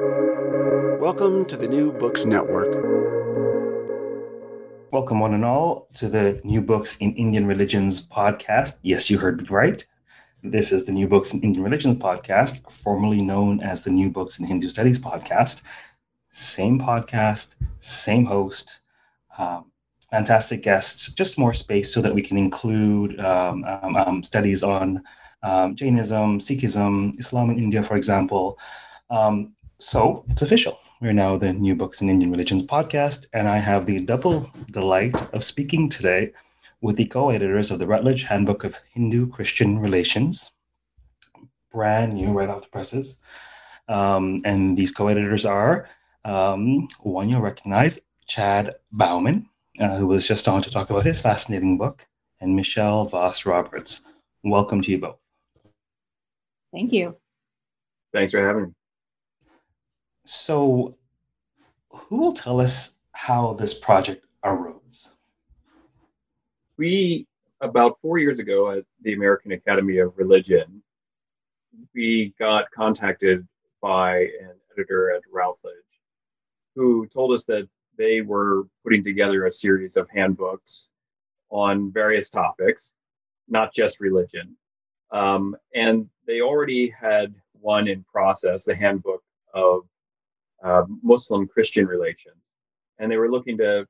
Welcome to the New Books Network. Welcome, one and all, to the New Books in Indian Religions podcast. Yes, you heard me right. This is the New Books in Indian Religions podcast, formerly known as the New Books in Hindu Studies podcast. Same podcast, same host, um, fantastic guests, just more space so that we can include um, um, um studies on um, Jainism, Sikhism, Islam in India, for example. Um, so it's official. We're now the New Books in Indian Religions podcast, and I have the double delight of speaking today with the co editors of the Routledge Handbook of Hindu Christian Relations, brand new right off the presses. Um, and these co editors are um, one you'll recognize, Chad Bauman, uh, who was just on to talk about his fascinating book, and Michelle Voss Roberts. Welcome to you both. Thank you. Thanks for having me. So, who will tell us how this project arose? We, about four years ago at the American Academy of Religion, we got contacted by an editor at Routledge who told us that they were putting together a series of handbooks on various topics, not just religion. Um, and they already had one in process, the handbook of uh, Muslim Christian relations, and they were looking to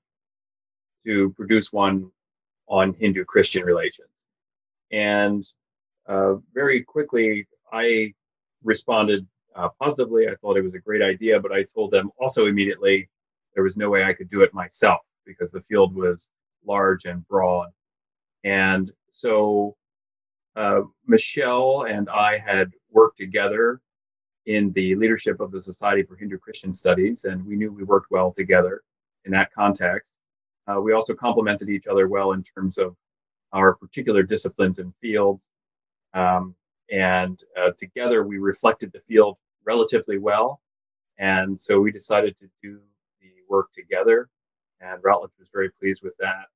to produce one on Hindu Christian relations. And uh, very quickly, I responded uh, positively. I thought it was a great idea, but I told them also immediately there was no way I could do it myself because the field was large and broad. And so uh, Michelle and I had worked together in the leadership of the Society for Hindu Christian Studies, and we knew we worked well together in that context. Uh, we also complemented each other well in terms of our particular disciplines and fields. Um, and uh, together we reflected the field relatively well. And so we decided to do the work together, and Routledge was very pleased with that.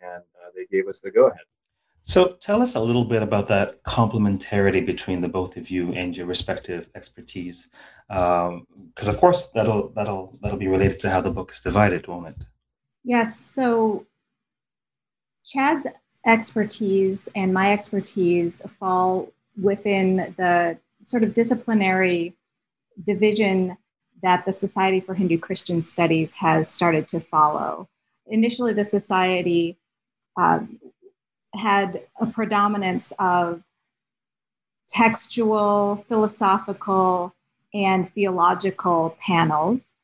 And uh, they gave us the go ahead. So tell us a little bit about that complementarity between the both of you and your respective expertise, because um, of course that'll that'll that'll be related to how the book is divided, won't it? Yes. So Chad's expertise and my expertise fall within the sort of disciplinary division that the Society for Hindu Christian Studies has started to follow. Initially, the society uh, had a predominance of textual, philosophical, and theological panels.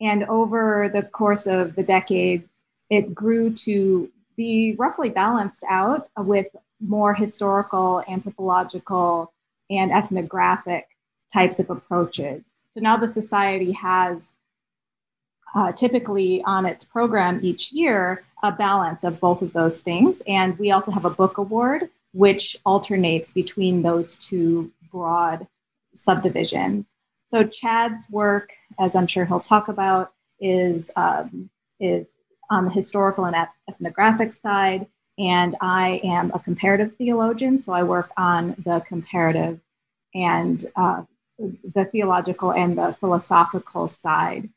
And over the course of the decades, it grew to be roughly balanced out with more historical, anthropological, and ethnographic types of approaches. So now the society has uh, typically on its program each year a balance of both of those things. And we also have a book award, which alternates between those two broad subdivisions. So Chad's work, as I'm sure he'll talk about, is um, is on the historical and ethnographic side, and I am a comparative theologian, so I work on the comparative and uh, the theological and the philosophical side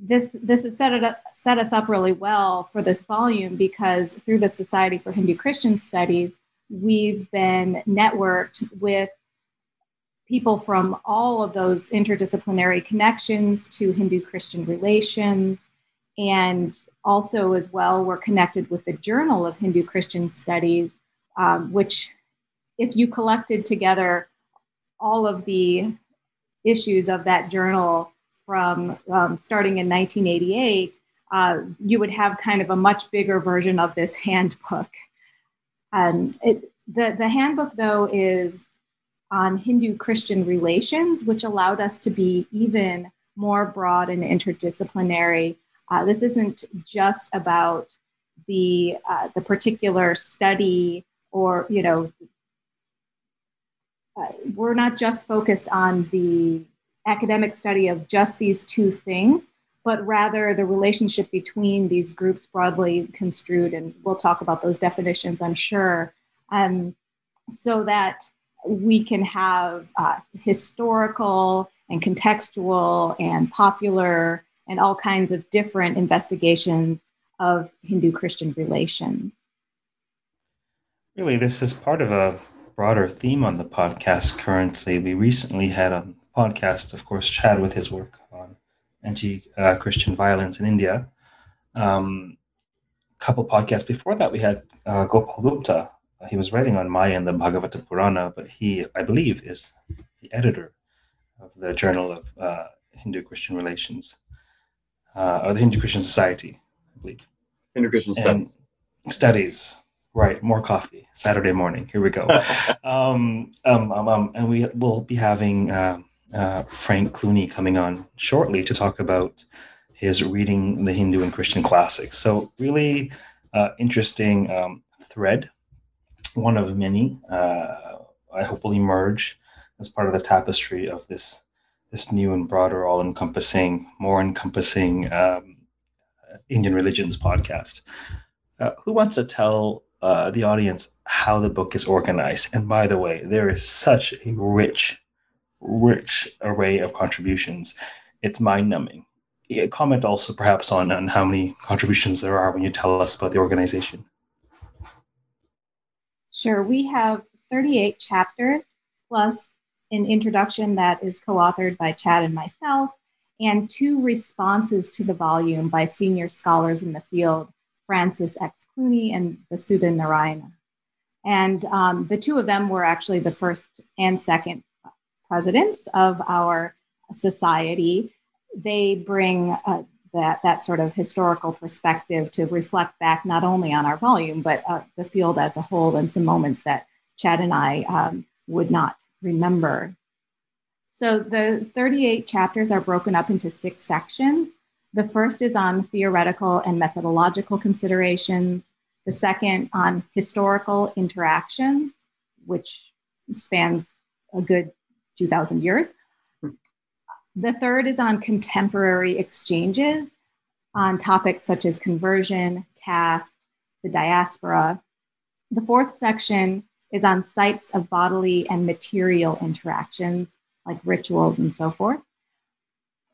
this this has set it up, set us up really well for this volume because through the Society for Hindu Christian Studies, we've been networked with people from all of those interdisciplinary connections to Hindu Christian relations. And also, as well, we're connected with the Journal of Hindu Christian Studies, um, which, if you collected together all of the issues of that journal, from um, starting in 1988, uh, you would have kind of a much bigger version of this handbook. Um, it, the, the handbook, though, is on Hindu Christian relations, which allowed us to be even more broad and interdisciplinary. Uh, this isn't just about the, uh, the particular study or, you know, uh, we're not just focused on the academic study of just these two things, but rather the relationship between these groups broadly construed. And we'll talk about those definitions, I'm sure, um, so that we can have uh, historical and contextual and popular and all kinds of different investigations of Hindu Christian relations. Really, this is part of a broader theme on the podcast currently. We recently had a podcast, of course, Chad with his work on anti Christian violence in India. Um, a couple podcasts before that, we had uh, Gopal Gupta. He was writing on Maya and the Bhagavata Purana, but he, I believe, is the editor of the Journal of uh, Hindu Christian Relations, uh, or the Hindu Christian Society, I believe. Hindu Christian Studies. Studies. Right, more coffee. Saturday morning. Here we go. um, um, um, um, and we will be having uh, uh, Frank Clooney coming on shortly to talk about his reading the Hindu and Christian classics. So really uh, interesting um, thread, one of many. Uh, I hope will emerge as part of the tapestry of this this new and broader, all-encompassing, more encompassing um, Indian religions podcast. Uh, who wants to tell uh, the audience how the book is organized. And by the way, there is such a rich, rich array of contributions. It's mind numbing. Comment also perhaps on, on how many contributions there are when you tell us about the organization. Sure. We have 38 chapters plus an introduction that is co authored by Chad and myself, and two responses to the volume by senior scholars in the field Francis X. Clooney and Vasudha Narayanan. And um, the two of them were actually the first and second presidents of our society. They bring uh, that, that sort of historical perspective to reflect back not only on our volume, but uh, the field as a whole and some moments that Chad and I um, would not remember. So the 38 chapters are broken up into six sections. The first is on theoretical and methodological considerations. The second on historical interactions, which spans a good 2,000 years. Hmm. The third is on contemporary exchanges on topics such as conversion, caste, the diaspora. The fourth section is on sites of bodily and material interactions, like rituals and so forth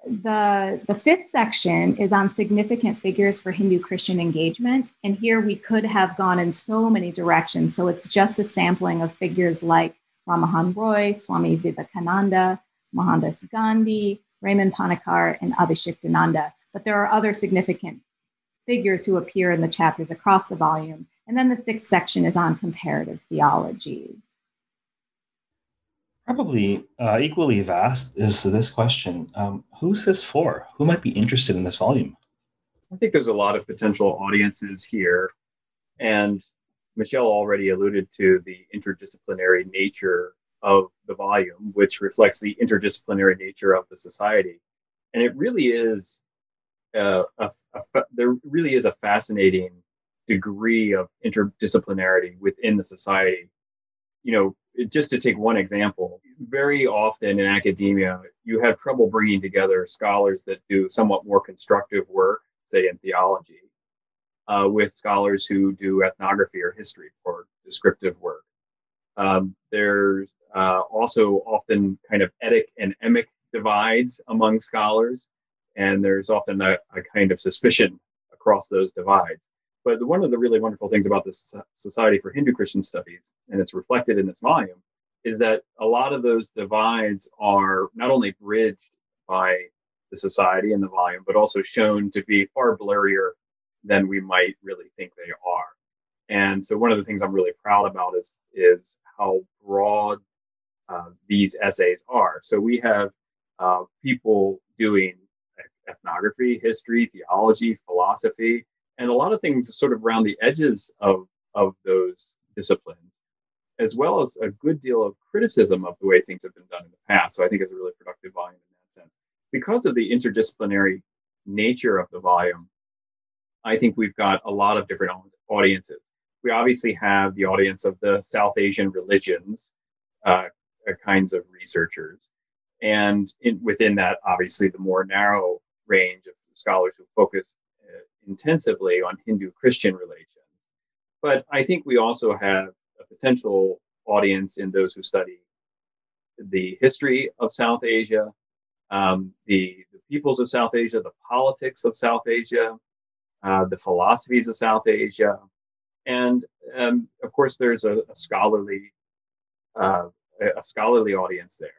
the, the fifth section is on significant figures for Hindu Christian engagement. And here we could have gone in so many directions. So it's just a sampling of figures like Rammohun Roy, Swami Vivekananda, Mohandas Gandhi, Raymond Panikkar, and Abhishiktananda. But there are other significant figures who appear in the chapters across the volume. And then the sixth section is on comparative theologies. Probably uh, equally vast is this question. Um, who's this for? Who might be interested in this volume? I think there's a lot of potential audiences here. And Michelle already alluded to the interdisciplinary nature of the volume, which reflects the interdisciplinary nature of the society. And it really is uh, a, a, there really is a fascinating degree of interdisciplinarity within the society. You know, just to take one example, very often in academia, you have trouble bringing together scholars that do somewhat more constructive work, say in theology, uh, with scholars who do ethnography or history or descriptive work. Um, there's uh, also often kind of etic and emic divides among scholars, and there's often a, a kind of suspicion across those divides. But one of the really wonderful things about the Society for Hindu Christian Studies, and it's reflected in this volume, is that a lot of those divides are not only bridged by the society and the volume, but also shown to be far blurrier than we might really think they are. And so one of the things I'm really proud about is is how broad uh, these essays are. So we have uh, people doing ethnography, history, theology, philosophy, and a lot of things sort of around the edges of of those disciplines, as well as a good deal of criticism of the way things have been done in the past. So I think it's a really productive volume in that sense. Because of the interdisciplinary nature of the volume, I think we've got a lot of different audiences. We obviously have the audience of the South Asian religions, uh, uh kinds of researchers, and in, within that, obviously, the more narrow range of scholars who focus intensively on Hindu Christian relations. But I think we also have a potential audience in those who study the history of South Asia, um, the, the peoples of South Asia, the politics of South Asia, uh, the philosophies of South Asia, and um, of course, there's a, a scholarly uh, a scholarly audience there.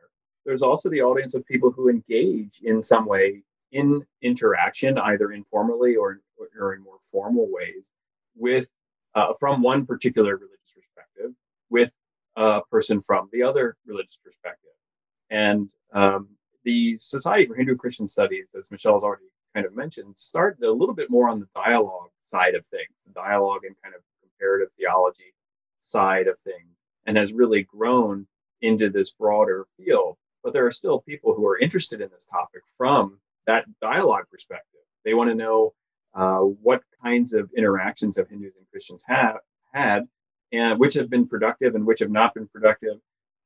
There's also the audience of people who engage in some way in interaction, either informally or, or in more formal ways, with uh, from one particular religious perspective, with a person from the other religious perspective. And um, the Society for Hindu Christian Studies, as Michelle has already kind of mentioned, started a little bit more on the dialogue side of things, the dialogue and kind of comparative theology side of things, and has really grown into this broader field. But there are still people who are interested in this topic from that dialogue perspective. They want to know uh, what kinds of interactions have Hindus and Christians have had, and which have been productive and which have not been productive.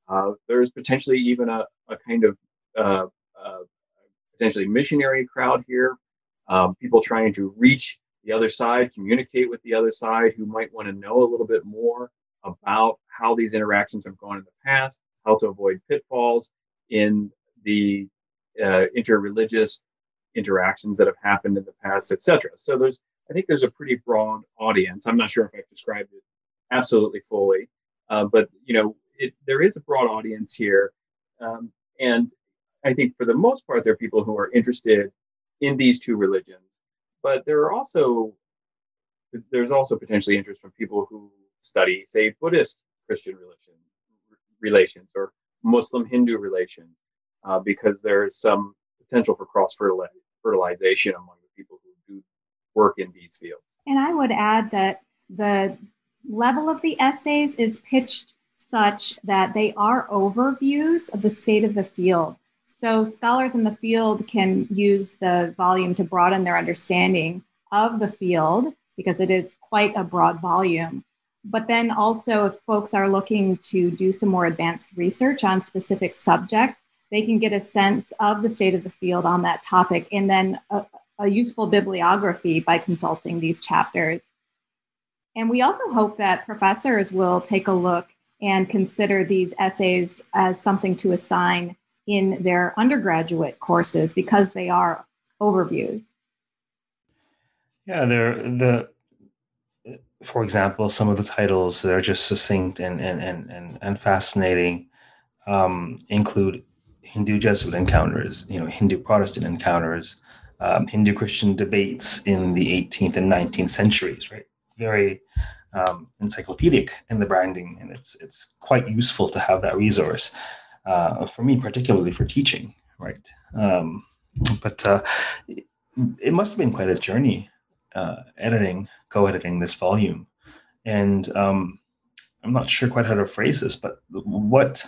Uh, there's potentially even a, a kind of uh, uh potentially missionary crowd here, um, people trying to reach the other side, communicate with the other side who might want to know a little bit more about how these interactions have gone in the past, how to avoid pitfalls in the uh, interreligious interactions that have happened in the past, etc. So there's, I think there's a pretty broad audience. I'm not sure if I've described it absolutely fully, uh, but you know, it, there is a broad audience here, um, and I think for the most part, there are people who are interested in these two religions, but there are also there's also potentially interest from people who study, say, Buddhist Christian religion relations or Muslim Hindu relations, uh, because there's some potential for cross fertilization among the people who do work in these fields. And I would add that the level of the essays is pitched such that they are overviews of the state of the field. So scholars in the field can use the volume to broaden their understanding of the field because it is quite a broad volume. But then also, if folks are looking to do some more advanced research on specific subjects, they can get a sense of the state of the field on that topic and then a, a useful bibliography by consulting these chapters. And we also hope that professors will take a look and consider these essays as something to assign in their undergraduate courses because they are overviews. Yeah, they're the for example, some of the titles that are just succinct and and and and, and fascinating um, include Hindu Jesuit encounters, you know, Hindu Protestant encounters, um, Hindu Christian debates in the 18th and 19th centuries, right? Very um, encyclopedic in the branding, and it's it's quite useful to have that resource uh, for me, particularly for teaching, right? Um, but uh, it, must have been quite a journey uh, editing, co-editing this volume, and um, I'm not sure quite how to phrase this, but what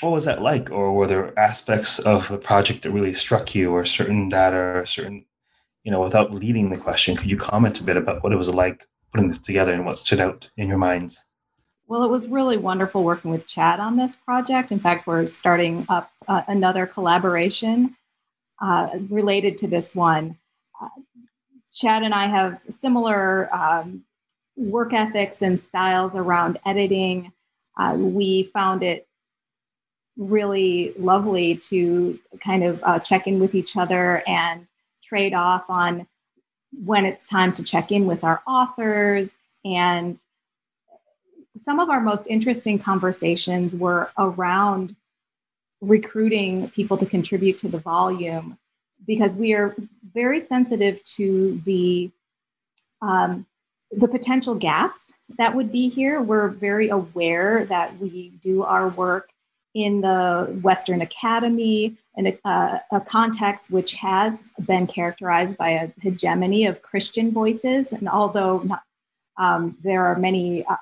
what was that like, or were there aspects of the project that really struck you, or certain data, or certain, you know, without leading the question, could you comment a bit about what it was like putting this together and what stood out in your minds? Well, it was really wonderful working with Chad on this project. In fact, we're starting up uh, another collaboration uh, related to this one. Uh, Chad and I have similar um, work ethics and styles around editing. Uh, we found it really lovely to kind of uh, check in with each other and trade off on when it's time to check in with our authors. And some of our most interesting conversations were around recruiting people to contribute to the volume because we are very sensitive to the um, the potential gaps that would be here. We're very aware that we do our work in the Western Academy in a, uh, a, context which has been characterized by a hegemony of Christian voices. And although not, um, there are many uh,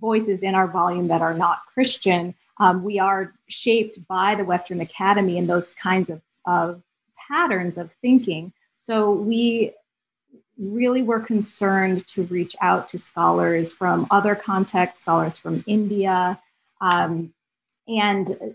voices in our volume that are not Christian, um, we are shaped by the Western Academy and those kinds of, of patterns of thinking. So we really were concerned to reach out to scholars from other contexts, scholars from India. Um, and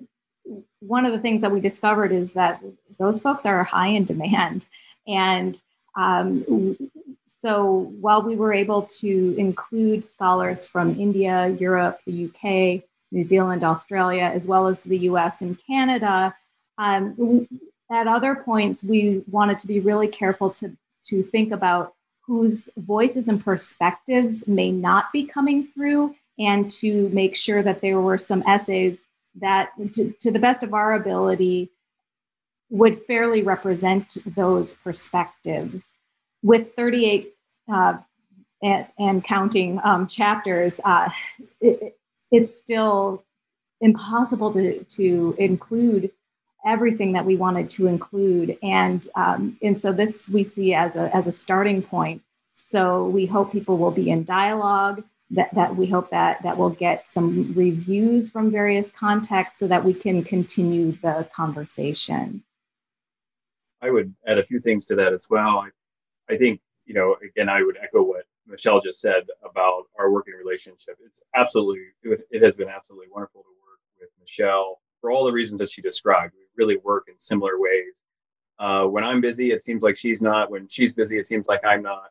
one of the things that we discovered is that those folks are high in demand. And um, so while we were able to include scholars from India, Europe, the UK, New Zealand, Australia, as well as the US and Canada, Um, at other points, we wanted to be really careful to, to think about whose voices and perspectives may not be coming through and to make sure that there were some essays that, to, to the best of our ability, would fairly represent those perspectives. With 38 uh, and, and, counting um, chapters, uh, it, it's still impossible to, to include everything that we wanted to include. And, um, and so this we see as a, as a starting point. So we hope people will be in dialogue, that, that we hope that, that we'll get some reviews from various contexts so that we can continue the conversation. I would add a few things to that as well. I, I think, you know, again, I would echo what Michelle just said about our working relationship. It's absolutely, it has been absolutely wonderful to work with Michelle for all the reasons that she described. We really work in similar ways. Uh, when I'm busy, it seems like she's not. When she's busy, it seems like I'm not.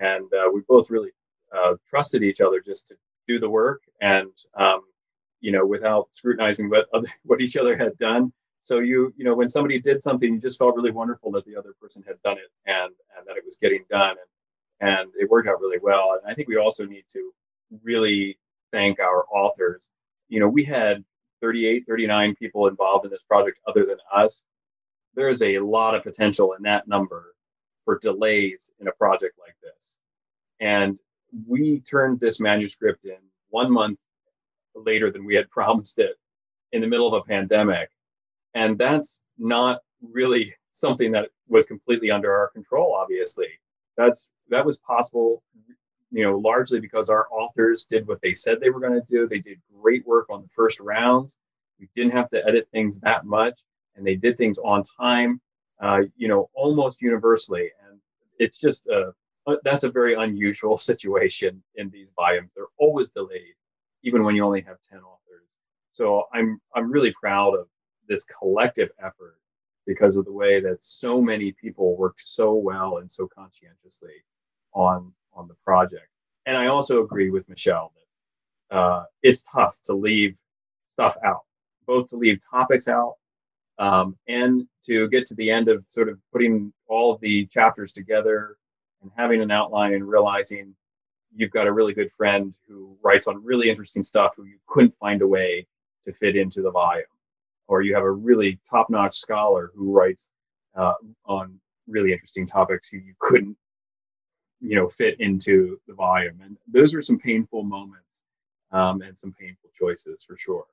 And uh, we both really uh, trusted each other just to do the work and, um, you know, without scrutinizing what other, what each other had done. So you, you know, when somebody did something, you just felt really wonderful that the other person had done it and and that it was getting done. And and it worked out really well. And I think we also need to really thank our authors. You know, we had 38, 39 people involved in this project other than us, there is a lot of potential in that number for delays in a project like this. And we turned this manuscript in one month later than we had promised it in the middle of a pandemic. And that's not really something that was completely under our control, obviously. That's that was possible you know, largely because our authors did what they said they were going to do. They did great work on the first rounds. We didn't have to edit things that much, and they did things on time, uh, you know, almost universally. And it's just a, that's a very unusual situation in these volumes. They're always delayed, even when you only have 10 authors. So I'm I'm really proud of this collective effort because of the way that so many people worked so well and so conscientiously on on the project. And I also agree with Michelle that uh, it's tough to leave stuff out, both to leave topics out um, and to get to the end of sort of putting all of the chapters together and having an outline and realizing you've got a really good friend who writes on really interesting stuff who you couldn't find a way to fit into the volume or you have a really top-notch scholar who writes uh, on really interesting topics who you couldn't you know fit into the volume. And those are some painful moments um, and some painful choices for sure.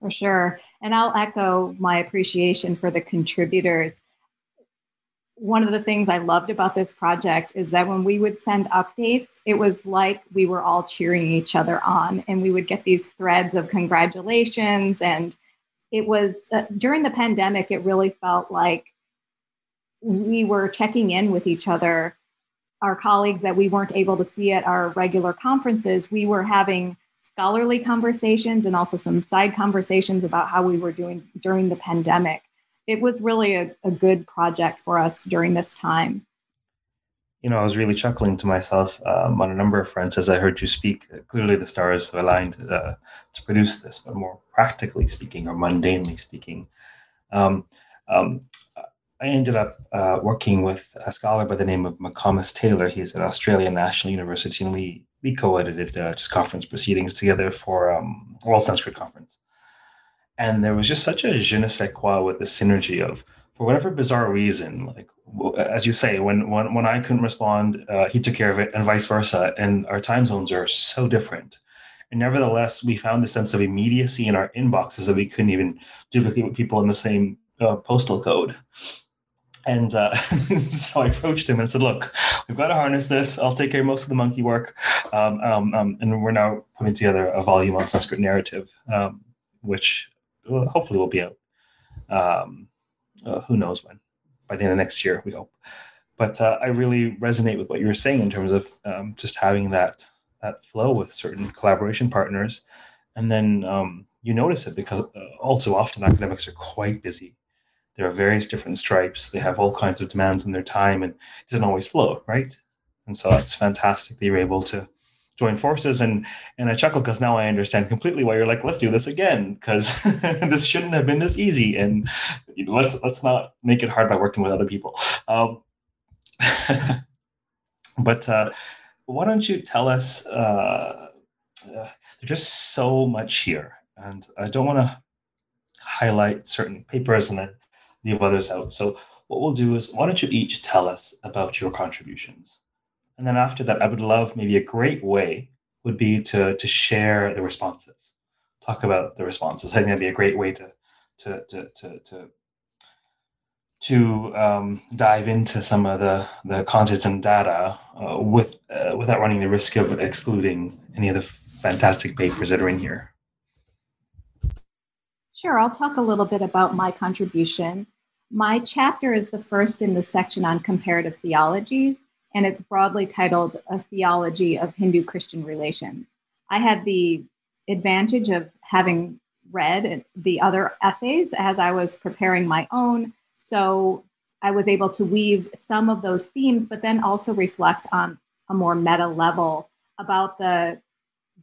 For sure. And i'll echo my appreciation for the contributors. One of the things i loved about this project is that when we would send updates it was like we were all cheering each other on and we would get these threads of congratulations and it was uh, during the pandemic it really felt like we were checking in with each other our colleagues that we weren't able to see at our regular conferences, we were having scholarly conversations and also some side conversations about how we were doing during the pandemic. It was really a, a good project for us during this time. You know, I was really chuckling to myself um, on a number of fronts as I heard you speak. Clearly, the stars aligned uh, to produce this, but more practically speaking or mundanely speaking, um, um, I ended up uh, working with a scholar by the name of McComas Taylor. He's at Australian National University, and we we co-edited uh, just conference proceedings together for um, World Sanskrit Conference. And there was just such a je ne sais quoi with the synergy of, for whatever bizarre reason, like as you say, when when when I couldn't respond, uh, he took care of it, and vice versa. And our time zones are so different. And nevertheless, we found a sense of immediacy in our inboxes that we couldn't even duplicate with people in the same uh, postal code. And uh, so I approached him and said, "Look, we've got to harness this. I'll take care of most of the monkey work, um, um, um, and we're now putting together a volume on Sanskrit narrative, um, which hopefully will be out. Um, uh, who knows when? By the end of next year, we hope. But uh, I really resonate with what you were saying in terms of um, just having that that flow with certain collaboration partners, and then you notice it because uh, also often academics are quite busy there are various different stripes. They have all kinds of demands on their time, and it doesn't always flow, right? And so that's fantastic that you're able to join forces and and i chuckle because now i understand completely why you're like let's do this again because this shouldn't have been this easy and you know, let's let's not make it hard by working with other people. Um, but uh, why don't you tell us uh, uh, there's just so much here and i don't want to highlight certain papers and then leave others out. So what we'll do is why don't you each tell us about your contributions and then after that, I would love maybe a great way would be to to share the responses, talk about the responses. I think that'd be a great way to to to to to, to um, dive into some of the the contents and data uh, with uh, without running the risk of excluding any of the fantastic papers that are in here. Sure, I'll talk a little bit about my contribution. My chapter is the first in the section on comparative theologies and it's broadly titled A Theology of Hindu Christian Relations. I had the advantage of having read the other essays as I was preparing my own. So I was able to weave some of those themes, but then also reflect on a more meta level about the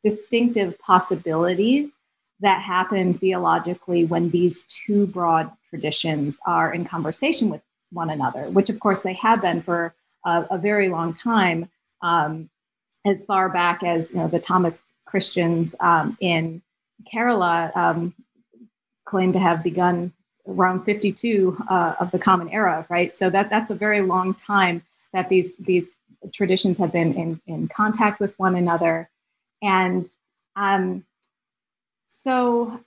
distinctive possibilities that happen theologically when these two broad traditions are in conversation with one another, which of course they have been for a, a very long time, um, as far back as you know, the Thomas Christians um, in Kerala um, claim to have begun around 52 uh, of the Common Era, right? So that that's a very long time that these these traditions have been in, in contact with one another, and um, so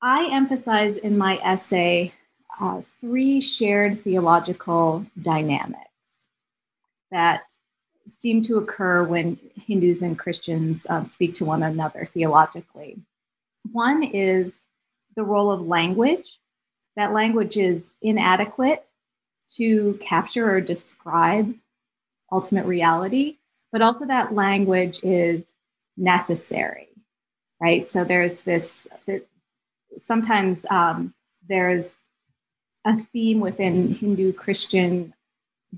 I emphasize in my essay uh, three shared theological dynamics that seem to occur when Hindus and Christians um, speak to one another theologically. One is the role of language, that language is inadequate to capture or describe ultimate reality, but also that language is necessary, right? So there's this, sometimes um, there's a theme within Hindu Christian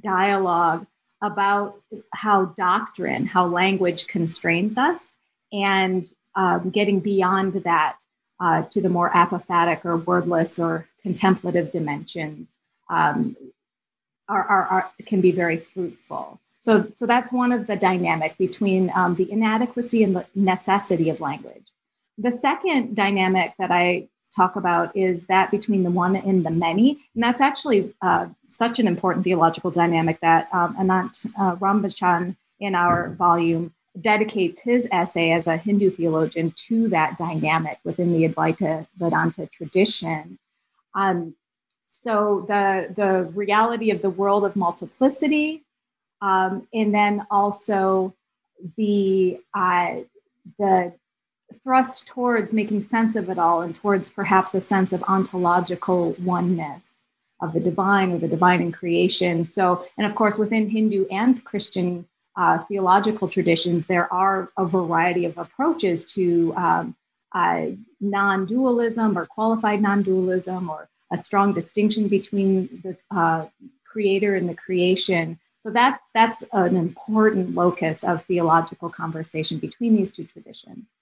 dialogue about how doctrine, how language constrains us, and um, getting beyond that uh, to the more apophatic or wordless or contemplative dimensions um, are, are, are, can be very fruitful. So, so that's one of the dynamic between um, the inadequacy and the necessity of language. The second dynamic that I talk about is that between the one and the many. And that's actually uh, such an important theological dynamic that um, Anant uh, Rambachan in our volume dedicates his essay as a Hindu theologian to that dynamic within the Advaita Vedanta tradition. Um, so the, the reality of the world of multiplicity, um, and then also the uh, the thrust towards making sense of it all and towards perhaps a sense of ontological oneness of the divine or the divine in creation. So, and of course, within Hindu and Christian uh, theological traditions, there are a variety of approaches to um, uh, non dualism or qualified non dualism or a strong distinction between the uh, creator and the creation. So that's that's an important locus of theological conversation between these two traditions.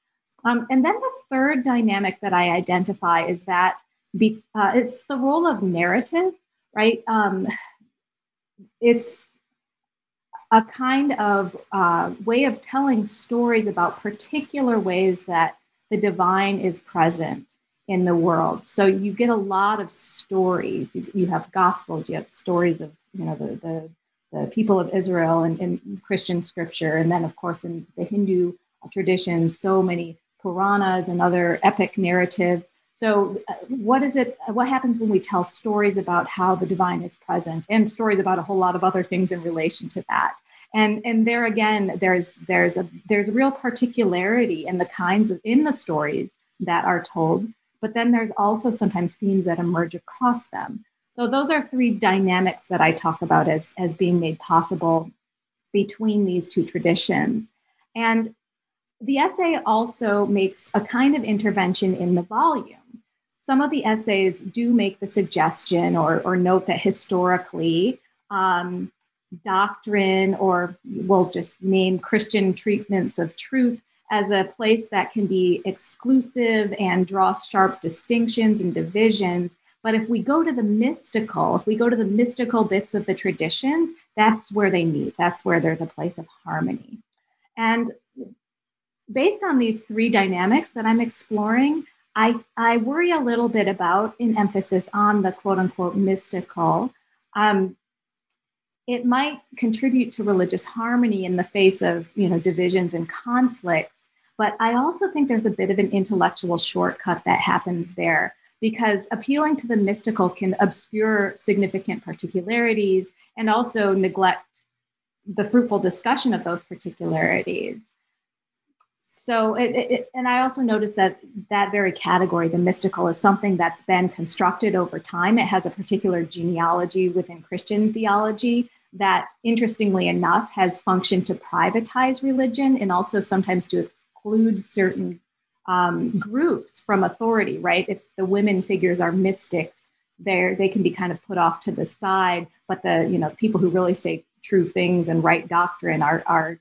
Um, and then the third dynamic that I identify is that be, uh, it's the role of narrative, right? Um, it's a kind of uh, way of telling stories about particular ways that the divine is present in the world. So you get a lot of stories. You, you have gospels. You have stories of you know the the, the people of Israel and in Christian scripture, and then of course in the Hindu traditions, so many Puranas and other epic narratives. So, uh, what is it? What happens when we tell stories about how the divine is present, and stories about a whole lot of other things in relation to that? And and there again, there's there's a there's a real particularity in the kinds of in the stories that are told, but then there's also sometimes themes that emerge across them. So those are three dynamics that I talk about as as being made possible between these two traditions. And the essay also makes a kind of intervention in the volume. Some of the essays do make the suggestion or, or note that historically, um, doctrine, or we'll just name Christian treatments of truth as a place that can be exclusive and draw sharp distinctions and divisions. But if we go to the mystical, if we go to the mystical bits of the traditions, that's where they meet. That's where there's a place of harmony. And based on these three dynamics that I'm exploring, I, I worry a little bit about an emphasis on the quote unquote mystical. Um, it might contribute to religious harmony in the face of you know divisions and conflicts but i also think there's a bit of an intellectual shortcut that happens there because appealing to the mystical can obscure significant particularities and also neglect the fruitful discussion of those particularities so it, it, and i also noticed that that very category the mystical is something that's been constructed over time. It has a particular genealogy within christian theology that interestingly enough has functioned to privatize religion and also sometimes to exclude certain um, groups from authority right? If the women figures are mystics they they can be kind of put off to the side but the you know people who really say true things and right doctrine are are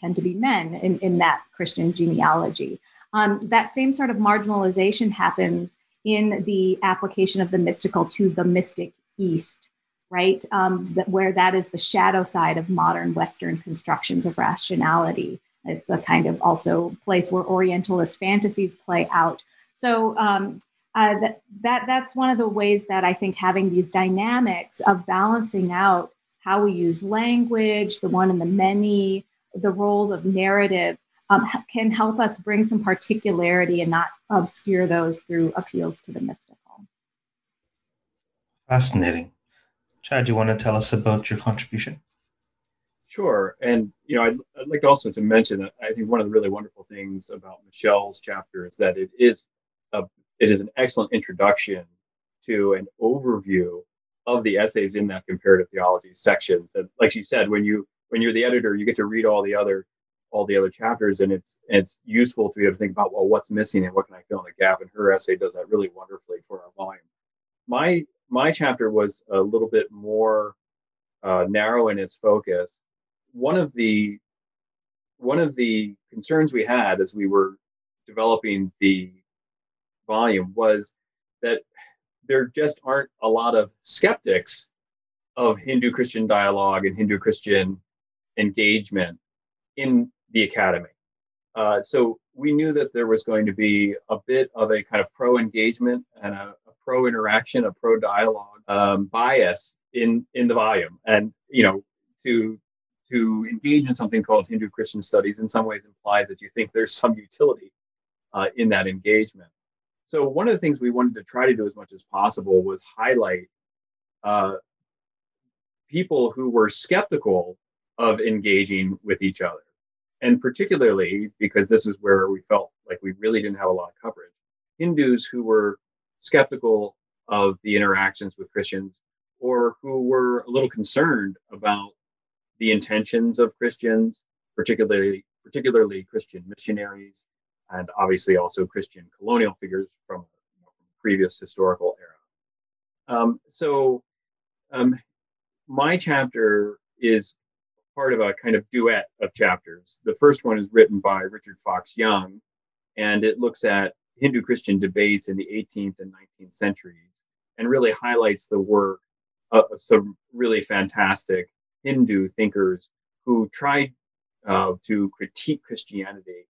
tend to be men in, in that Christian genealogy. Um, that same sort of marginalization happens in the application of the mystical to the mystic East, right? Um, that, where that is the shadow side of modern Western constructions of rationality. It's a kind of also place where Orientalist fantasies play out. So um, uh, that, that that's one of the ways that I think having these dynamics of balancing out how we use language, the one and the many, the roles of narratives um, can help us bring some particularity and not obscure those through appeals to the mystical. Fascinating. Chad, do you want to tell us about your contribution? Sure. And, you know, I'd, I'd like also to mention that I think one of the really wonderful things about Michelle's chapter is that it is a, it is an excellent introduction to an overview of the essays in that comparative theology sections. And like she said, when you when you're the editor, you get to read all the other all the other chapters, and it's it's useful to be able to think about well, what's missing and what can I fill in the gap. And her essay does that really wonderfully for our volume. My my chapter was a little bit more uh, narrow in its focus. One of the one of the concerns we had as we were developing the volume was that there just aren't a lot of skeptics of Hindu Christian dialogue and Hindu Christian engagement in the academy. Uh, so we knew that there was going to be a bit of a kind of pro engagement and a, a pro interaction, a pro dialogue um, bias in in the volume, and you know to to engage in something called Hindu Christian studies in some ways implies that you think there's some utility uh, in that engagement. So one of the things we wanted to try to do as much as possible was highlight uh, people who were skeptical of engaging with each other. And particularly because this is where we felt like we really didn't have a lot of coverage, Hindus who were skeptical of the interactions with Christians or who were a little concerned about the intentions of Christians, particularly particularly Christian missionaries, and obviously also Christian colonial figures from, previous historical era. Um, so um, my chapter is part of a kind of duet of chapters. The first one is written by Richard Fox Young, and it looks at Hindu Christian debates in the 18th and 19th centuries and really highlights the work of some really fantastic Hindu thinkers who tried uh, to critique Christianity,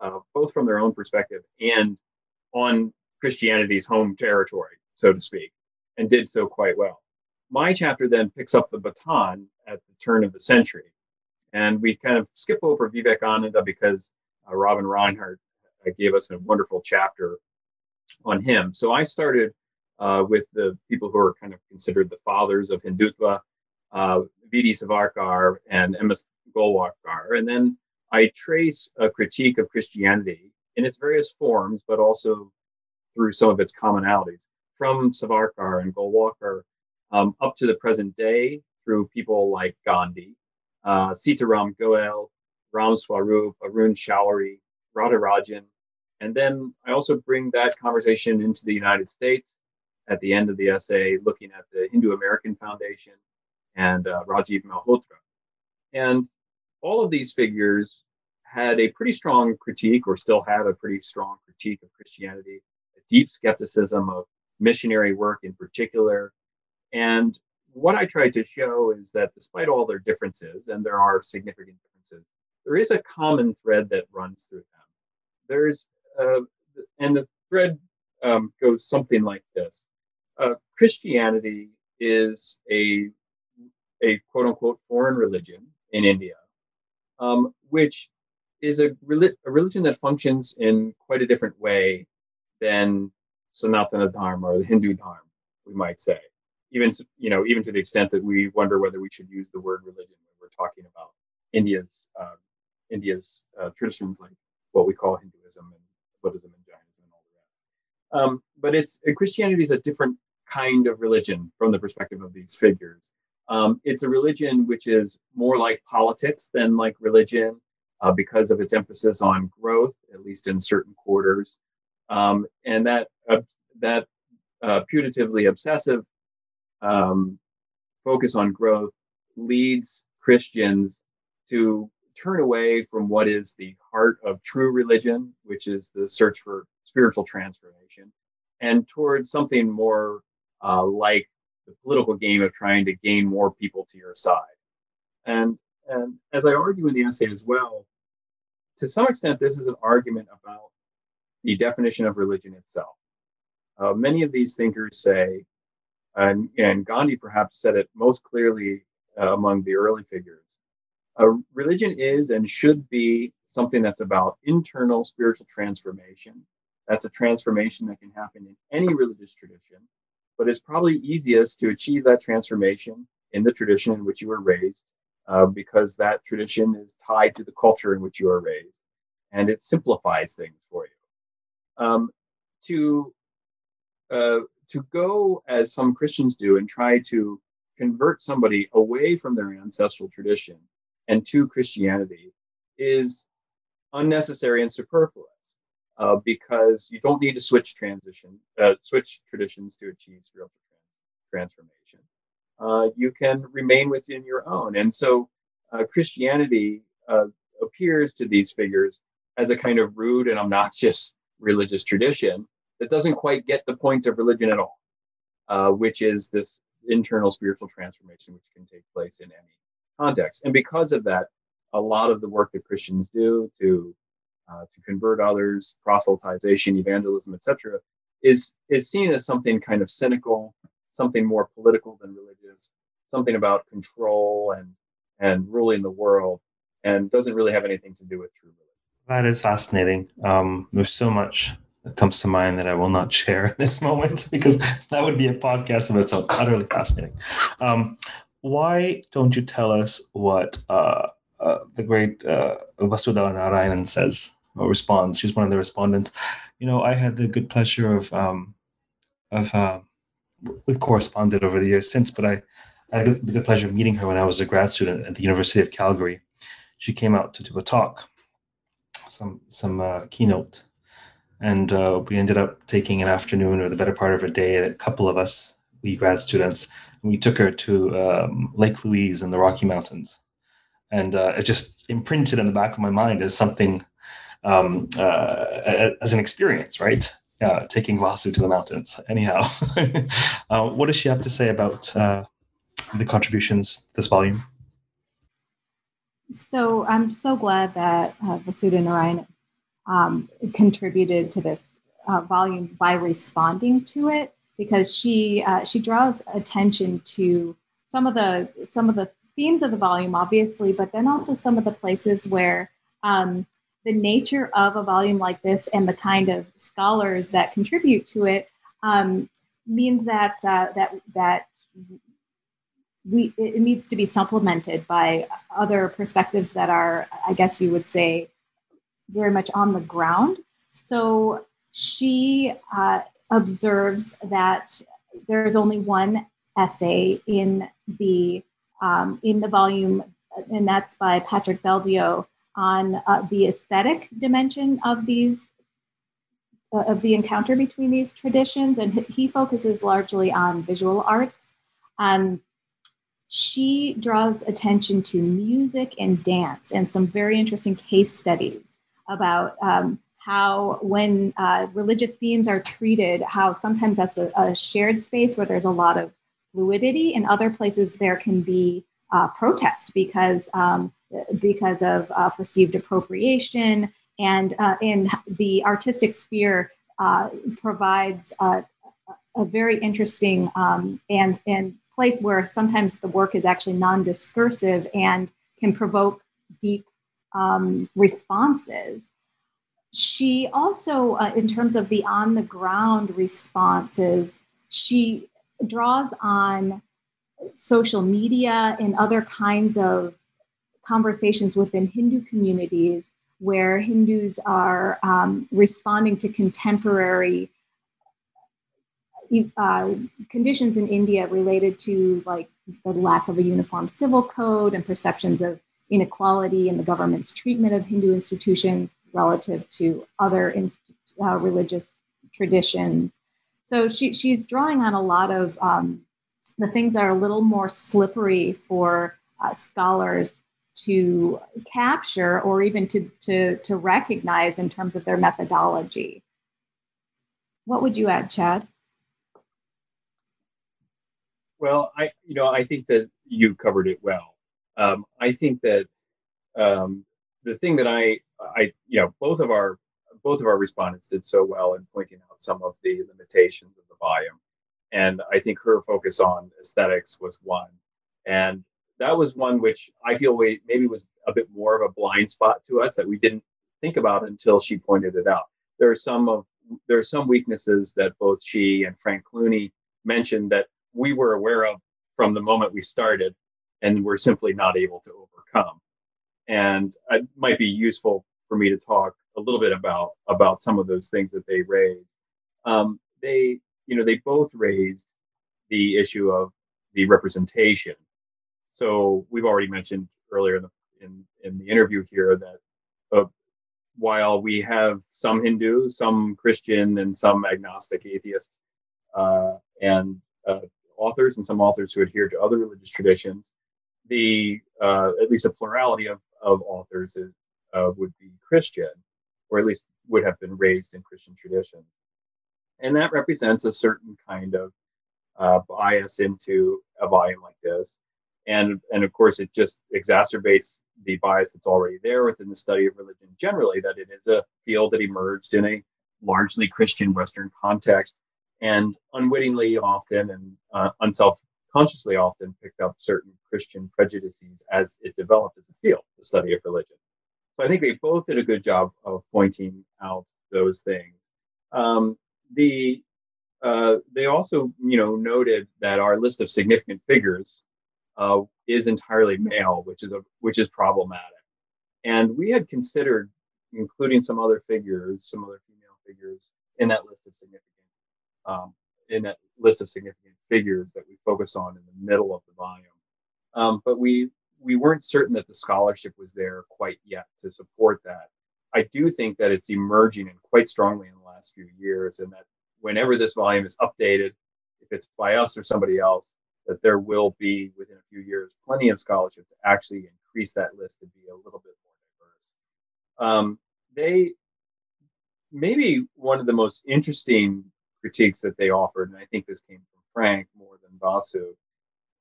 uh, both from their own perspective and on Christianity's home territory, so to speak, and did so quite well. My chapter then picks up the baton at the turn of the century. And we kind of skip over Vivek Vivekananda because uh, Robin Rinehart uh, gave us a wonderful chapter on him. So I started uh, with the people who are kind of considered the fathers of Hindutva, uh, V.D. Savarkar and M.S. Golwalkar. And then I trace a critique of Christianity in its various forms, but also through some of its commonalities from Savarkar and Golwalkar um, up to the present day through people like Gandhi, uh, Sitaram Goel, Ram Swarup, Arun Shourie, Radha Rajan. And then I also bring that conversation into the United States at the end of the essay, looking at the Hindu American Foundation and uh, Rajiv Malhotra. And all of these figures had a pretty strong critique, or still have a pretty strong critique of Christianity, a deep skepticism of missionary work in particular. And what I tried to show is that despite all their differences, and there are significant differences, there is a common thread that runs through them. There's, uh, and the thread um, goes something like this uh, Christianity is a, a quote unquote foreign religion in India, um, which is a, a religion that functions in quite a different way than Sanatana Dharma or the Hindu Dharma, we might say. Even you know, even to the extent that we wonder whether we should use the word religion when we're talking about India's uh, India's uh, traditions, like what we call Hinduism and Buddhism and Jainism and all the rest. Um, but it's Christianity is a different kind of religion from the perspective of these figures. Um, it's a religion which is more like politics than like religion uh, because of its emphasis on growth, at least in certain quarters. Um, and that, uh, that uh, putatively obsessive um, focus on growth leads Christians to turn away from what is the heart of true religion, which is the search for spiritual transformation, and towards something more uh, like the political game of trying to gain more people to your side. And, and as I argue in the essay as well, to some extent, this is an argument about the definition of religion itself. Uh, many of these thinkers say, and, and Gandhi perhaps said it most clearly uh, among the early figures, uh, religion is and should be something that's about internal spiritual transformation. That's a transformation that can happen in any religious tradition, but it's probably easiest to achieve that transformation in the tradition in which you were raised, uh, because that tradition is tied to the culture in which you are raised, and it simplifies things for you. Um, to uh, to go as some Christians do and try to convert somebody away from their ancestral tradition and to Christianity is unnecessary and superfluous uh, because you don't need to switch transition, uh, switch traditions to achieve spiritual trans- transformation. Uh, you can remain within your own. And so uh, Christianity uh, appears to these figures as a kind of rude and obnoxious religious tradition that doesn't quite get the point of religion at all, uh, which is this internal spiritual transformation which can take place in any context. And because of that, a lot of the work that Christians do to uh, to convert others, proselytization, evangelism, etc., is is seen as something kind of cynical, something more political than religious, something about control and and ruling the world, and doesn't really have anything to do with true religion. That is fascinating. Um, there's so much that comes to mind that I will not share in this moment because that would be a podcast of itself. Utterly fascinating. Um, why don't you tell us what uh, uh, the great uh, Vasudha Narayanan says or responds? She's one of the respondents. You know, I had the good pleasure of um, of uh, we've corresponded over the years since, but I, I had the good pleasure of meeting her when I was a grad student at the University of Calgary. She came out to do a talk, some some uh, keynote, and uh, we ended up taking an afternoon or the better part of a day. A couple of us, we grad students, we took her to um, Lake Louise in the Rocky Mountains, and uh, it just imprinted in the back of my mind as something, um, uh, as an experience, right? Uh, taking Vasu to the mountains. Anyhow, uh, what does she have to say about uh, the contributions this volume? So I'm so glad that uh, Vasudha Narayan um, contributed to this volume by responding to it because she uh, she draws attention to some of the some of the themes of the volume, obviously, but then also some of the places where um, the nature of a volume like this and the kind of scholars that contribute to it um, means that uh, that that we it needs to be supplemented by other perspectives that are, I guess you would say, very much on the ground. So she uh, observes that there's only one essay in the um, in the volume, and that's by Patrick Beldio on uh, the aesthetic dimension of these uh, of the encounter between these traditions, and he focuses largely on visual arts. Um, she draws attention to music and dance and some very interesting case studies about um, how when uh, religious themes are treated how sometimes that's a, a, shared space where there's a lot of fluidity. In other places there can be uh, protest because um, because of uh, perceived appropriation. And uh, in the artistic sphere uh, provides a, a, very interesting um, and and place where sometimes the work is actually non-discursive and can provoke deep um, responses. She also, uh, in terms of the on the ground responses, she draws on social media and other kinds of conversations within Hindu communities where Hindus are um, responding to contemporary uh, conditions in India related to like the lack of a uniform civil code and perceptions of inequality in the government's treatment of Hindu institutions relative to other inst- uh, religious traditions. So she, she's drawing on a lot of um, the things that are a little more slippery for uh, scholars to capture or even to, to, to recognize in terms of their methodology. What would you add, Chad? Well, I you know I think that you covered it well. Um, I think that um, the thing that I, I, you know, both of our both of our respondents did so well in pointing out some of the limitations of the volume, and I think her focus on aesthetics was one, and that was one which I feel we, maybe was a bit more of a blind spot to us that we didn't think about until she pointed it out. There are some of there are some weaknesses that both she and Frank Clooney mentioned that we were aware of from the moment we started, and we're simply not able to overcome. And it might be useful for me to talk a little bit about about some of those things that they raised. Um, they, you know, they both raised the issue of the representation. So we've already mentioned earlier in the in, in the interview here that uh, while we have some Hindus, some Christian, and some agnostic atheists, uh, and uh, authors, and some authors who adhere to other religious traditions, the uh, at least a plurality of, of authors is, uh, would be Christian, or at least would have been raised in Christian traditions, and that represents a certain kind of uh, bias into a volume like this, and and of course it just exacerbates the bias that's already there within the study of religion generally that it is a field that emerged in a largely Christian Western context and unwittingly often and uh, unself consciously often picked up certain Christian prejudices as it developed as a field, the study of religion. So I think they both did a good job of pointing out those things. Um, the uh, they also, you know, noted that our list of significant figures uh, is entirely male, which is a which is problematic. And we had considered including some other figures, some other female figures in that list of significant um, in that list of significant figures that we focus on in the middle of the volume. Um, but we we weren't certain that the scholarship was there quite yet to support that. I do think that it's emerging and quite strongly in the last few years, and that whenever this volume is updated, if it's by us or somebody else, that there will be within a few years plenty of scholarship to actually increase that list to be a little bit more diverse. Um, they maybe one of the most interesting critiques that they offered, and I think this came from Frank more than Vasu,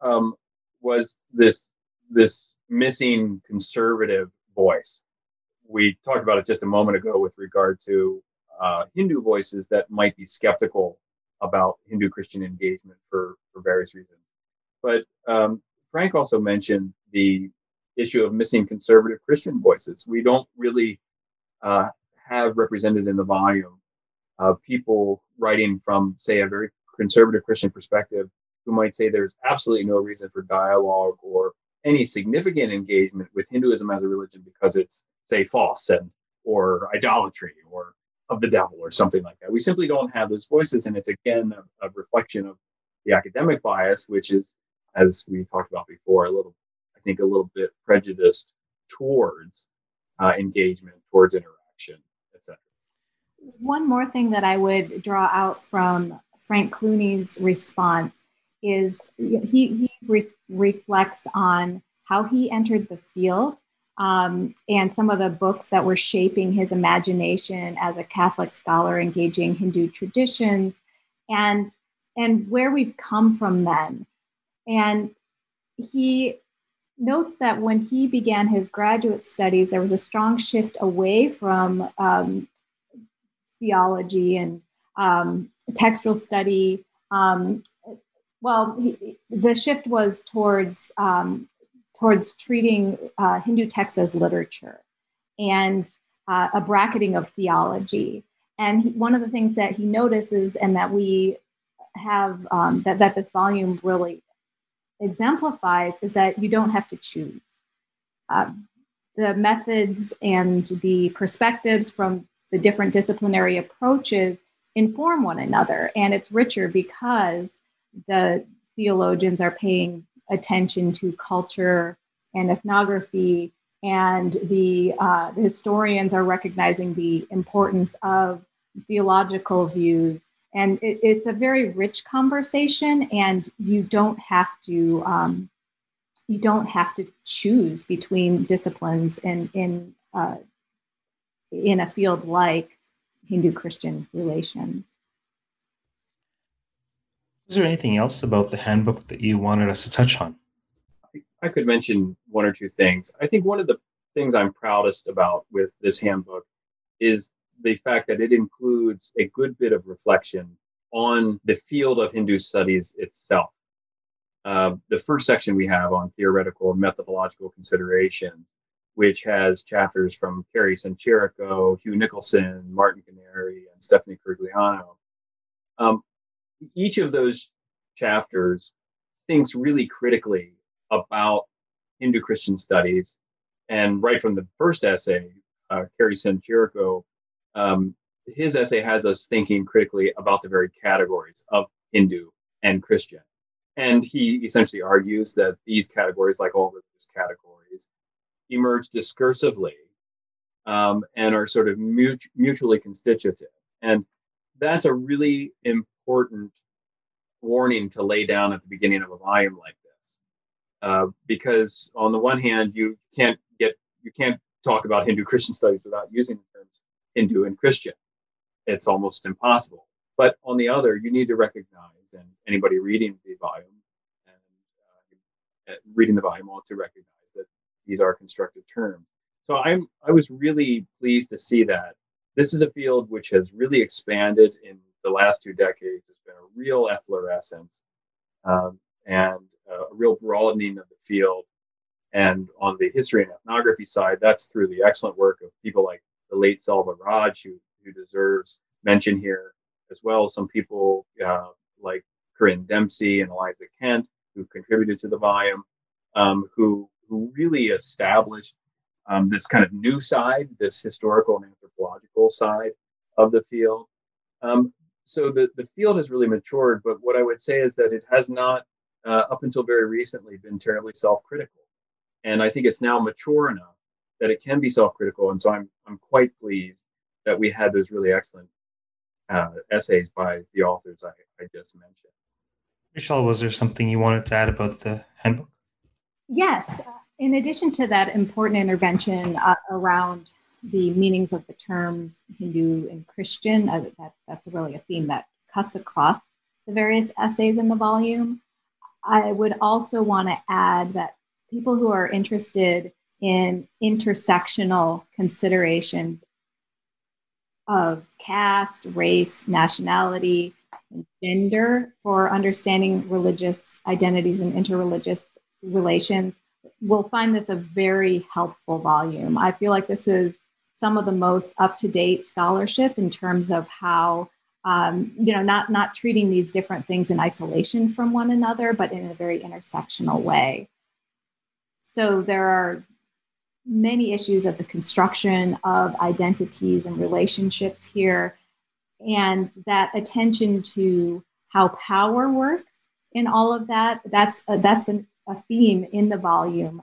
um, was this this missing conservative voice. We talked about it just a moment ago with regard to uh, Hindu voices that might be skeptical about Hindu Christian engagement for for various reasons. But um, Frank also mentioned the issue of missing conservative Christian voices. We don't really uh, have represented in the volume uh, people writing from, say, a very conservative Christian perspective who might say there's absolutely no reason for dialogue or any significant engagement with Hinduism as a religion because it's, say, false and or idolatry or of the devil or something like that. We simply don't have those voices, and it's again a, a reflection of the academic bias, which is, as we talked about before, a little, I think, a little bit prejudiced towards uh, engagement, towards interaction, one more thing that I would draw out from Frank Clooney's response is he, he re- reflects on how he entered the field um, and some of the books that were shaping his imagination as a Catholic scholar engaging Hindu traditions and and where we've come from then. And he notes that when he began his graduate studies, there was a strong shift away from um, theology and um, textual study. Um, well, he, the shift was towards um, towards treating uh, Hindu texts as literature and uh, a bracketing of theology. And he, one of the things that he notices and that we have um, that, that this volume really exemplifies is that you don't have to choose. Uh, the methods and the perspectives from the different disciplinary approaches inform one another, and it's richer because the theologians are paying attention to culture and ethnography, and the, uh, the historians are recognizing the importance of theological views. And it, it's a very rich conversation and you don't have to um, you don't have to choose between disciplines in in uh, in a field like hindu christian relations. Is there anything else about the handbook that you wanted us to touch on? I could mention one or two things. I think one of the things i'm proudest about with this handbook is the fact that it includes a good bit of reflection on the field of Hindu studies itself. Uh, the first section we have on theoretical and methodological considerations, which has chapters from Kerry San Chirico, Hugh Nicholson, Martin Ganeri, and Stephanie Corigliano. Um, each of those chapters thinks really critically about Hindu Christian studies. And right from the first essay, uh, Kerry San Chirico um, his essay has us thinking critically about the very categories of Hindu and Christian. And he essentially argues that these categories, like all religious categories, emerge discursively um, and are sort of mut- mutually constitutive. And that's a really important warning to lay down at the beginning of a volume like this. Uh, because on the one hand, you can't get you can't talk about Hindu Christian studies without using the terms Hindu and Christian. It's almost impossible. But on the other, you need to recognize, and anybody reading the volume and uh, reading the volume ought to recognize that these are constructive terms. So I'm I was really pleased to see that this is a field which has really expanded in the last two decades. There's been a real efflorescence um, and a real broadening of the field. And on the history and ethnography side, that's through the excellent work of people like the late Selva Raj, who, who deserves mention here, as well as some people uh, like Corinne Dempsey and Eliza Kent, who contributed to the volume, um, who, who really established um, this kind of new side, this historical and anthropological side of the field. Um, so the, the field has really matured, but what I would say is that it has not, uh, up until very recently, been terribly self critical. And I think it's now mature enough that it can be self-critical. And so I'm I'm quite pleased that we had those really excellent uh, essays by the authors I, I just mentioned. Michelle, was there something you wanted to add about the handbook? Yes. In addition to that important intervention uh, around the meanings of the terms Hindu and Christian, uh, that, that's really a theme that cuts across the various essays in the volume. I would also want to add that people who are interested in intersectional considerations of caste, race, nationality, and gender for understanding religious identities and interreligious relations will find this a very helpful volume. I feel like this is some of the most up-to-date scholarship in terms of how um, you know not not treating these different things in isolation from one another, but in a very intersectional way. So there are many issues of the construction of identities and relationships here, and that attention to how power works in all of that. That's a, that's an, a theme in the volume,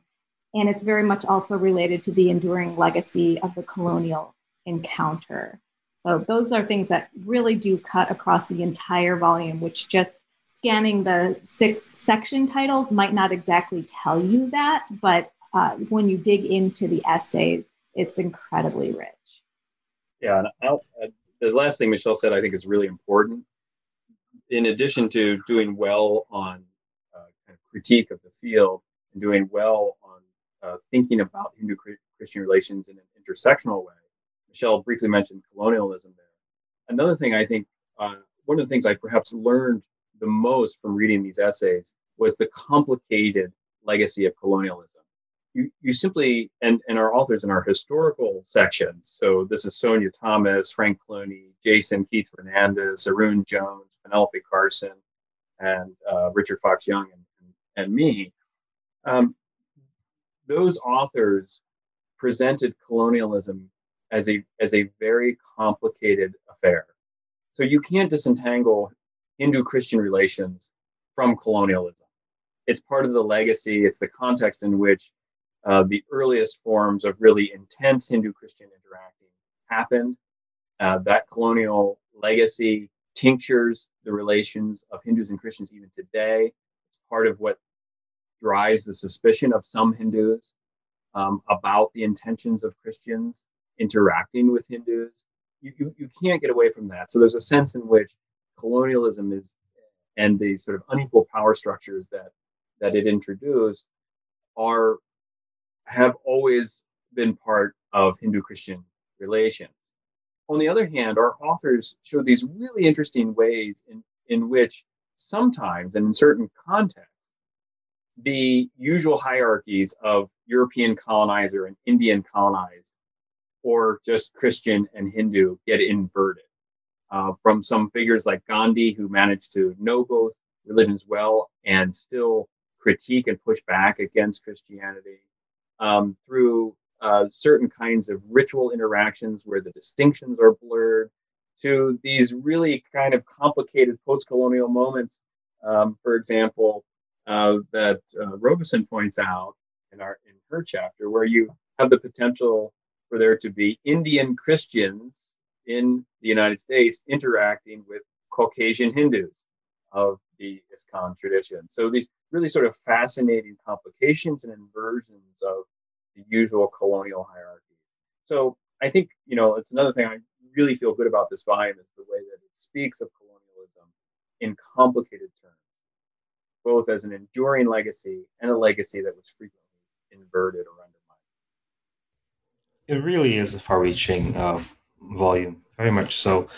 and it's very much also related to the enduring legacy of the colonial encounter. So those are things that really do cut across the entire volume, which just scanning the six section titles might not exactly tell you that, but uh, when you dig into the essays, it's incredibly rich. Yeah, and uh, the last thing Michelle said, I think, is really important. In addition to doing well on critique of the field and doing well on uh, thinking about Hindu Christian relations in an intersectional way, Michelle briefly mentioned colonialism there. Another thing I think, uh, one of the things I perhaps learned the most from reading these essays was the complicated legacy of colonialism. You, you simply, and, and our authors in our historical sections, so this is Sonia Thomas, Frank Clooney, Jason Keith Fernandes, Arun Jones, Penelope Carson, and uh, Richard Fox Young, and, and me. Um, those authors presented colonialism as a as a very complicated affair. So you can't disentangle Hindu-Christian relations from colonialism. It's part of the legacy. It's the context in which uh, the earliest forms of really intense Hindu-Christian interacting happened. Uh, that colonial legacy tinctures the relations of Hindus and Christians even today. It's part of what drives the suspicion of some Hindus um, about the intentions of Christians interacting with Hindus. You, you, you can't get away from that. So there's a sense in which colonialism is and the sort of unequal power structures that that it introduced are have always been part of Hindu-Christian relations. On the other hand, our authors show these really interesting ways in, in which sometimes and in certain contexts, the usual hierarchies of European colonizer and Indian colonized, or just Christian and Hindu, get inverted. Uh, from some figures like Gandhi, who managed to know both religions well and still critique and push back against Christianity, um, through uh, certain kinds of ritual interactions where the distinctions are blurred, to these really kind of complicated post colonial moments. Um, for example, uh, that uh, Robison points out in our in her chapter, where you have the potential for there to be Indian Christians in the United States interacting with Caucasian Hindus of the ISKCON tradition. So these really sort of fascinating complications and inversions of the usual colonial hierarchies. So I think, you know, it's another thing I really feel good about this volume is the way that it speaks of colonialism in complicated terms both as an enduring legacy and a legacy that was frequently inverted or undermined. It really is a far reaching uh, volume, very much so.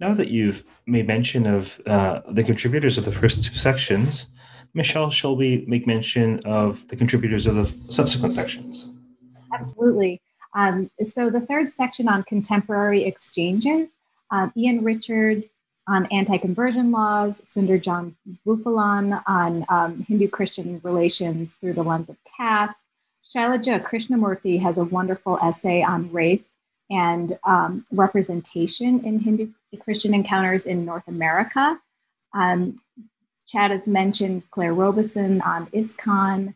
Now that you've made mention of uh, the contributors of the first two sections, Michelle, shall we make mention of the contributors of the subsequent sections? Absolutely. Um, so, the third section on contemporary exchanges, uh, Ian Richards, on anti-conversion laws, Sundarjan Bhupalan on um, Hindu-Christian relations through the lens of caste. Shailaja Krishnamurthy has a wonderful essay on race and um, representation in Hindu-Christian encounters in North America. Um, Chad has mentioned Claire Robison on ISKCON,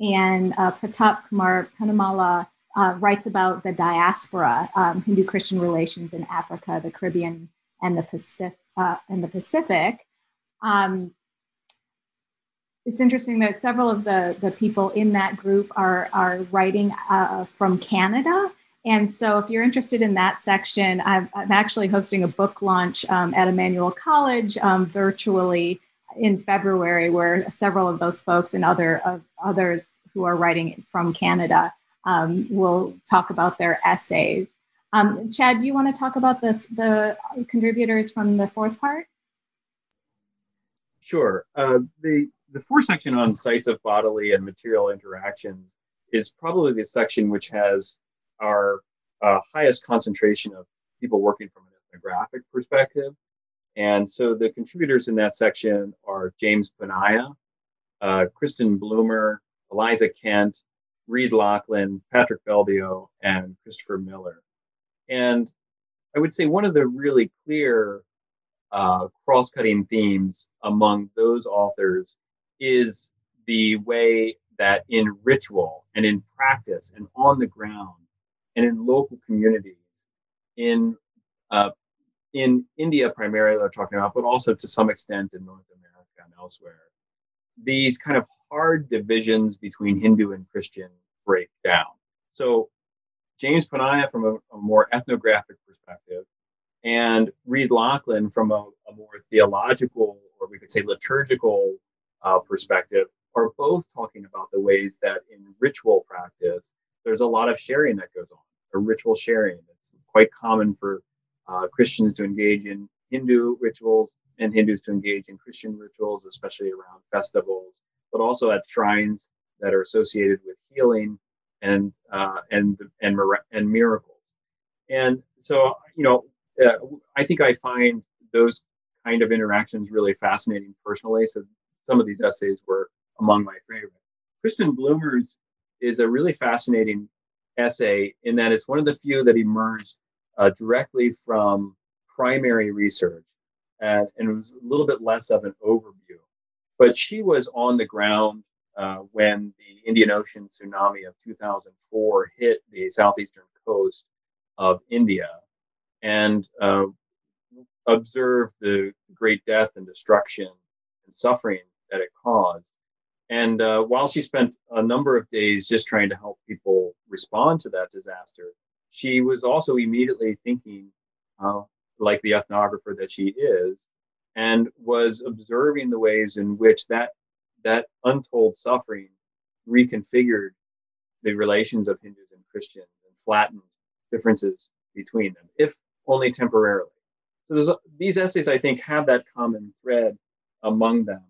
and uh, Pratap Kumar Penumala uh, writes about the diaspora, um, Hindu-Christian relations in Africa, the Caribbean, and the Pacific. Uh, and the Pacific. Um, it's interesting that several of the, the people in that group are, are writing uh, from Canada. And so, if you're interested in that section, I'm, I'm actually hosting a book launch um, at Emmanuel College um, virtually in February, where several of those folks and other uh, others who are writing from Canada um, will talk about their essays. Um, Chad, do you want to talk about this, the contributors from the fourth part? Sure. Uh, the, the fourth section on sites of bodily and material interactions is probably the section which has our uh, highest concentration of people working from an ethnographic perspective. And so the contributors in that section are James Ponniah, uh, Kristin Bloomer, Eliza Kent, Reid Locklin, Patrick Beldio, and Christopher Miller. And I would say one of the really clear uh, cross cutting themes among those authors is the way that in ritual and in practice and on the ground and in local communities in uh, in India primarily they're talking about, but also to some extent in North America, and elsewhere, these kind of hard divisions between Hindu and Christian break down. So James Ponniah from a, a more ethnographic perspective, and Reid Locklin from a, a more theological, or we could say liturgical uh, perspective, are both talking about the ways that in ritual practice, there's a lot of sharing that goes on, a ritual sharing. It's quite common for uh, Christians to engage in Hindu rituals and Hindus to engage in Christian rituals, especially around festivals, but also at shrines that are associated with healing and uh, and and and miracles. And so, you know, uh, I think I find those kind of interactions really fascinating personally. So some of these essays were among my favorite. Kristin Bloomer's is a really fascinating essay in that it's one of the few that emerged uh, directly from primary research, and, and, it was a little bit less of an overview. But she was on the ground uh, when the Indian Ocean tsunami of 2004 hit the southeastern coast of India and uh, observed the great death and destruction and suffering that it caused. And uh, while she spent a number of days just trying to help people respond to that disaster, she was also immediately thinking, uh, like the ethnographer that she is, and was observing the ways in which that that untold suffering reconfigured the relations of Hindus and Christians and flattened differences between them, if only temporarily. So these essays, I think, have that common thread among them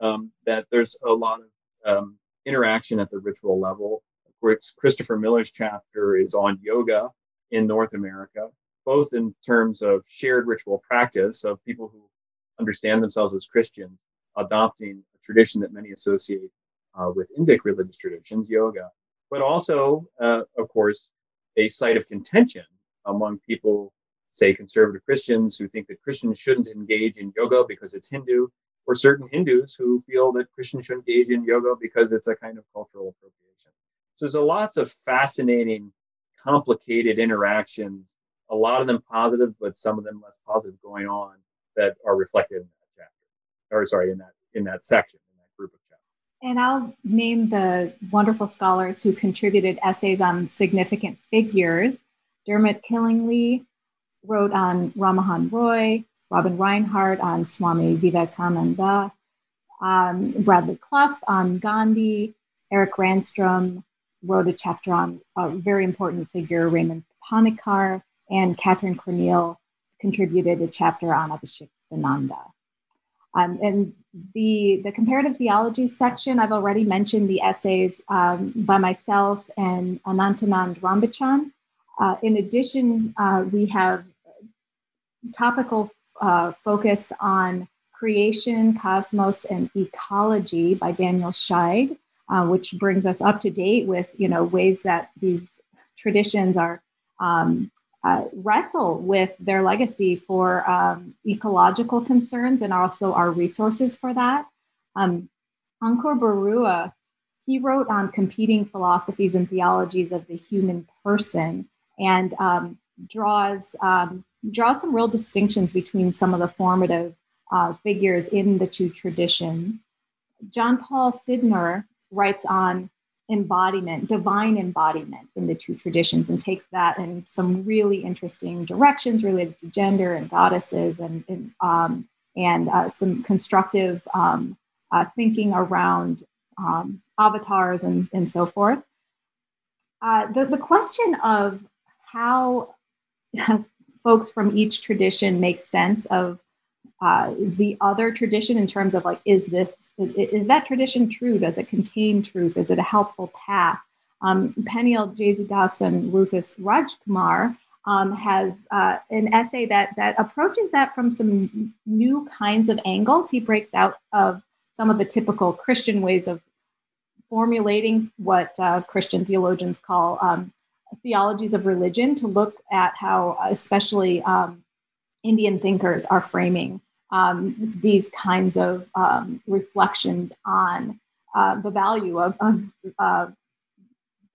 um, that there's a lot of um, interaction at the ritual level. Of course, Christopher Miller's chapter is on yoga in North America, both in terms of shared ritual practice of people who understand themselves as Christians adopting tradition that many associate uh, with Indic religious traditions, yoga, but also, uh, of course, a site of contention among people, say conservative Christians, who think that Christians shouldn't engage in yoga because it's Hindu, or certain Hindus who feel that Christians should engage in yoga because it's a kind of cultural appropriation. So there's a lots of fascinating, complicated interactions, a lot of them positive, but some of them less positive going on that are reflected in that chapter. Or sorry, in that in that section, in that group of chapters. And I'll name the wonderful scholars who contributed essays on significant figures. Dermot Killingley wrote on Rammohun Roy, Robin Rinehart on Swami Vivekananda, um, Bradley Clough on Gandhi, Eric Ranstrom wrote a chapter on a very important figure, Raymond Panikkar, and Catherine Cornille contributed a chapter on Abhishek Abhishiktananda. Um, and the, the comparative theology section, I've already mentioned the essays um, by myself and Anantanand Rambachan. Uh, in addition, uh, we have topical uh, focus on creation, cosmos, and ecology by Daniel Scheid, uh, which brings us up to date with you know ways that these traditions are um, uh, wrestle with their legacy for um, ecological concerns and also our resources for that. Um, Ankur Barua, he wrote on competing philosophies and theologies of the human person and um, draws um, draw some real distinctions between some of the formative uh, figures in the two traditions. Jon Paul Sydnor writes on embodiment, divine embodiment in the two traditions, and takes that in some really interesting directions related to gender and goddesses and, and, um, and uh, some constructive um, uh, thinking around um, avatars and, and so forth. Uh, the, the question of how folks from each tradition make sense of uh, the other tradition in terms of like is this is that tradition true? Does it contain truth? Is it a helpful path? Um, Peniel Jesudason Rufus Rajkumar um, has uh, an essay that that approaches that from some new kinds of angles. He breaks out of some of the typical Christian ways of formulating what uh, Christian theologians call um, theologies of religion to look at how, especially um, Indian thinkers, are framing um, these kinds of um, reflections on uh, the value of, of uh,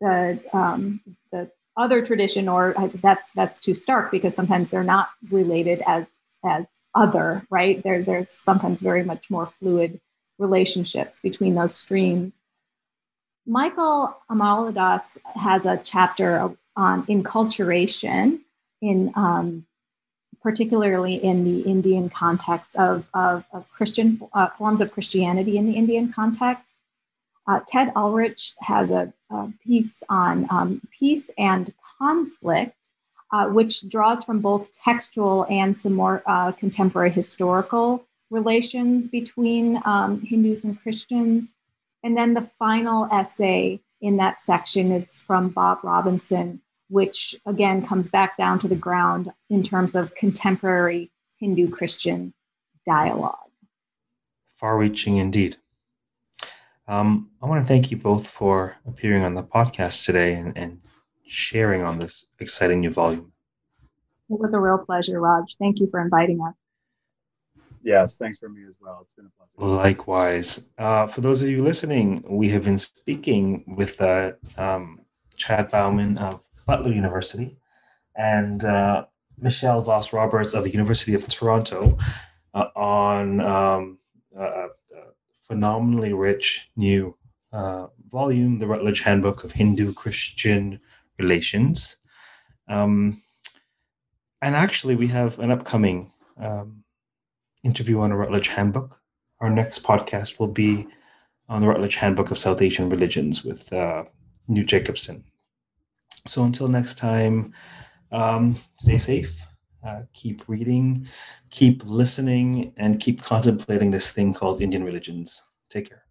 the um, the other tradition, or uh, that's that's too stark because sometimes they're not related as as other, right? There, there's sometimes very much more fluid relationships between those streams. Michael Amaladoss has a chapter on enculturation in um, particularly in the Indian context of, of, of Christian uh, forms of Christianity in the Indian context. Uh, Ted Ulrich has a, a piece on um, peace and conflict, uh, which draws from both textual and some more uh, contemporary historical relations between um, Hindus and Christians. And then the final essay in that section is from Bob Robinson, which again comes back down to the ground in terms of contemporary Hindu Christian dialogue. Far reaching indeed. Um, I want to thank you both for appearing on the podcast today and, and sharing on this exciting new volume. It was a real pleasure, Raj. Thank you for inviting us. Yes, thanks for me as well. It's been a pleasure. Likewise. Uh, for those of you listening, we have been speaking with uh, um, Chad Bauman of Butler University and uh, Michelle Voss Roberts of the University of Toronto uh, on um, a, phenomenally rich new uh, volume, the Routledge Handbook of Hindu Christian Relations. Um, and actually, we have an upcoming um, interview on a Routledge Handbook. Our next podcast will be on the Routledge Handbook of South Asian Religions with uh, Knut Jacobsen. So until next time, um, stay safe, uh, keep reading, keep listening, and keep contemplating this thing called Indian religions. Take care.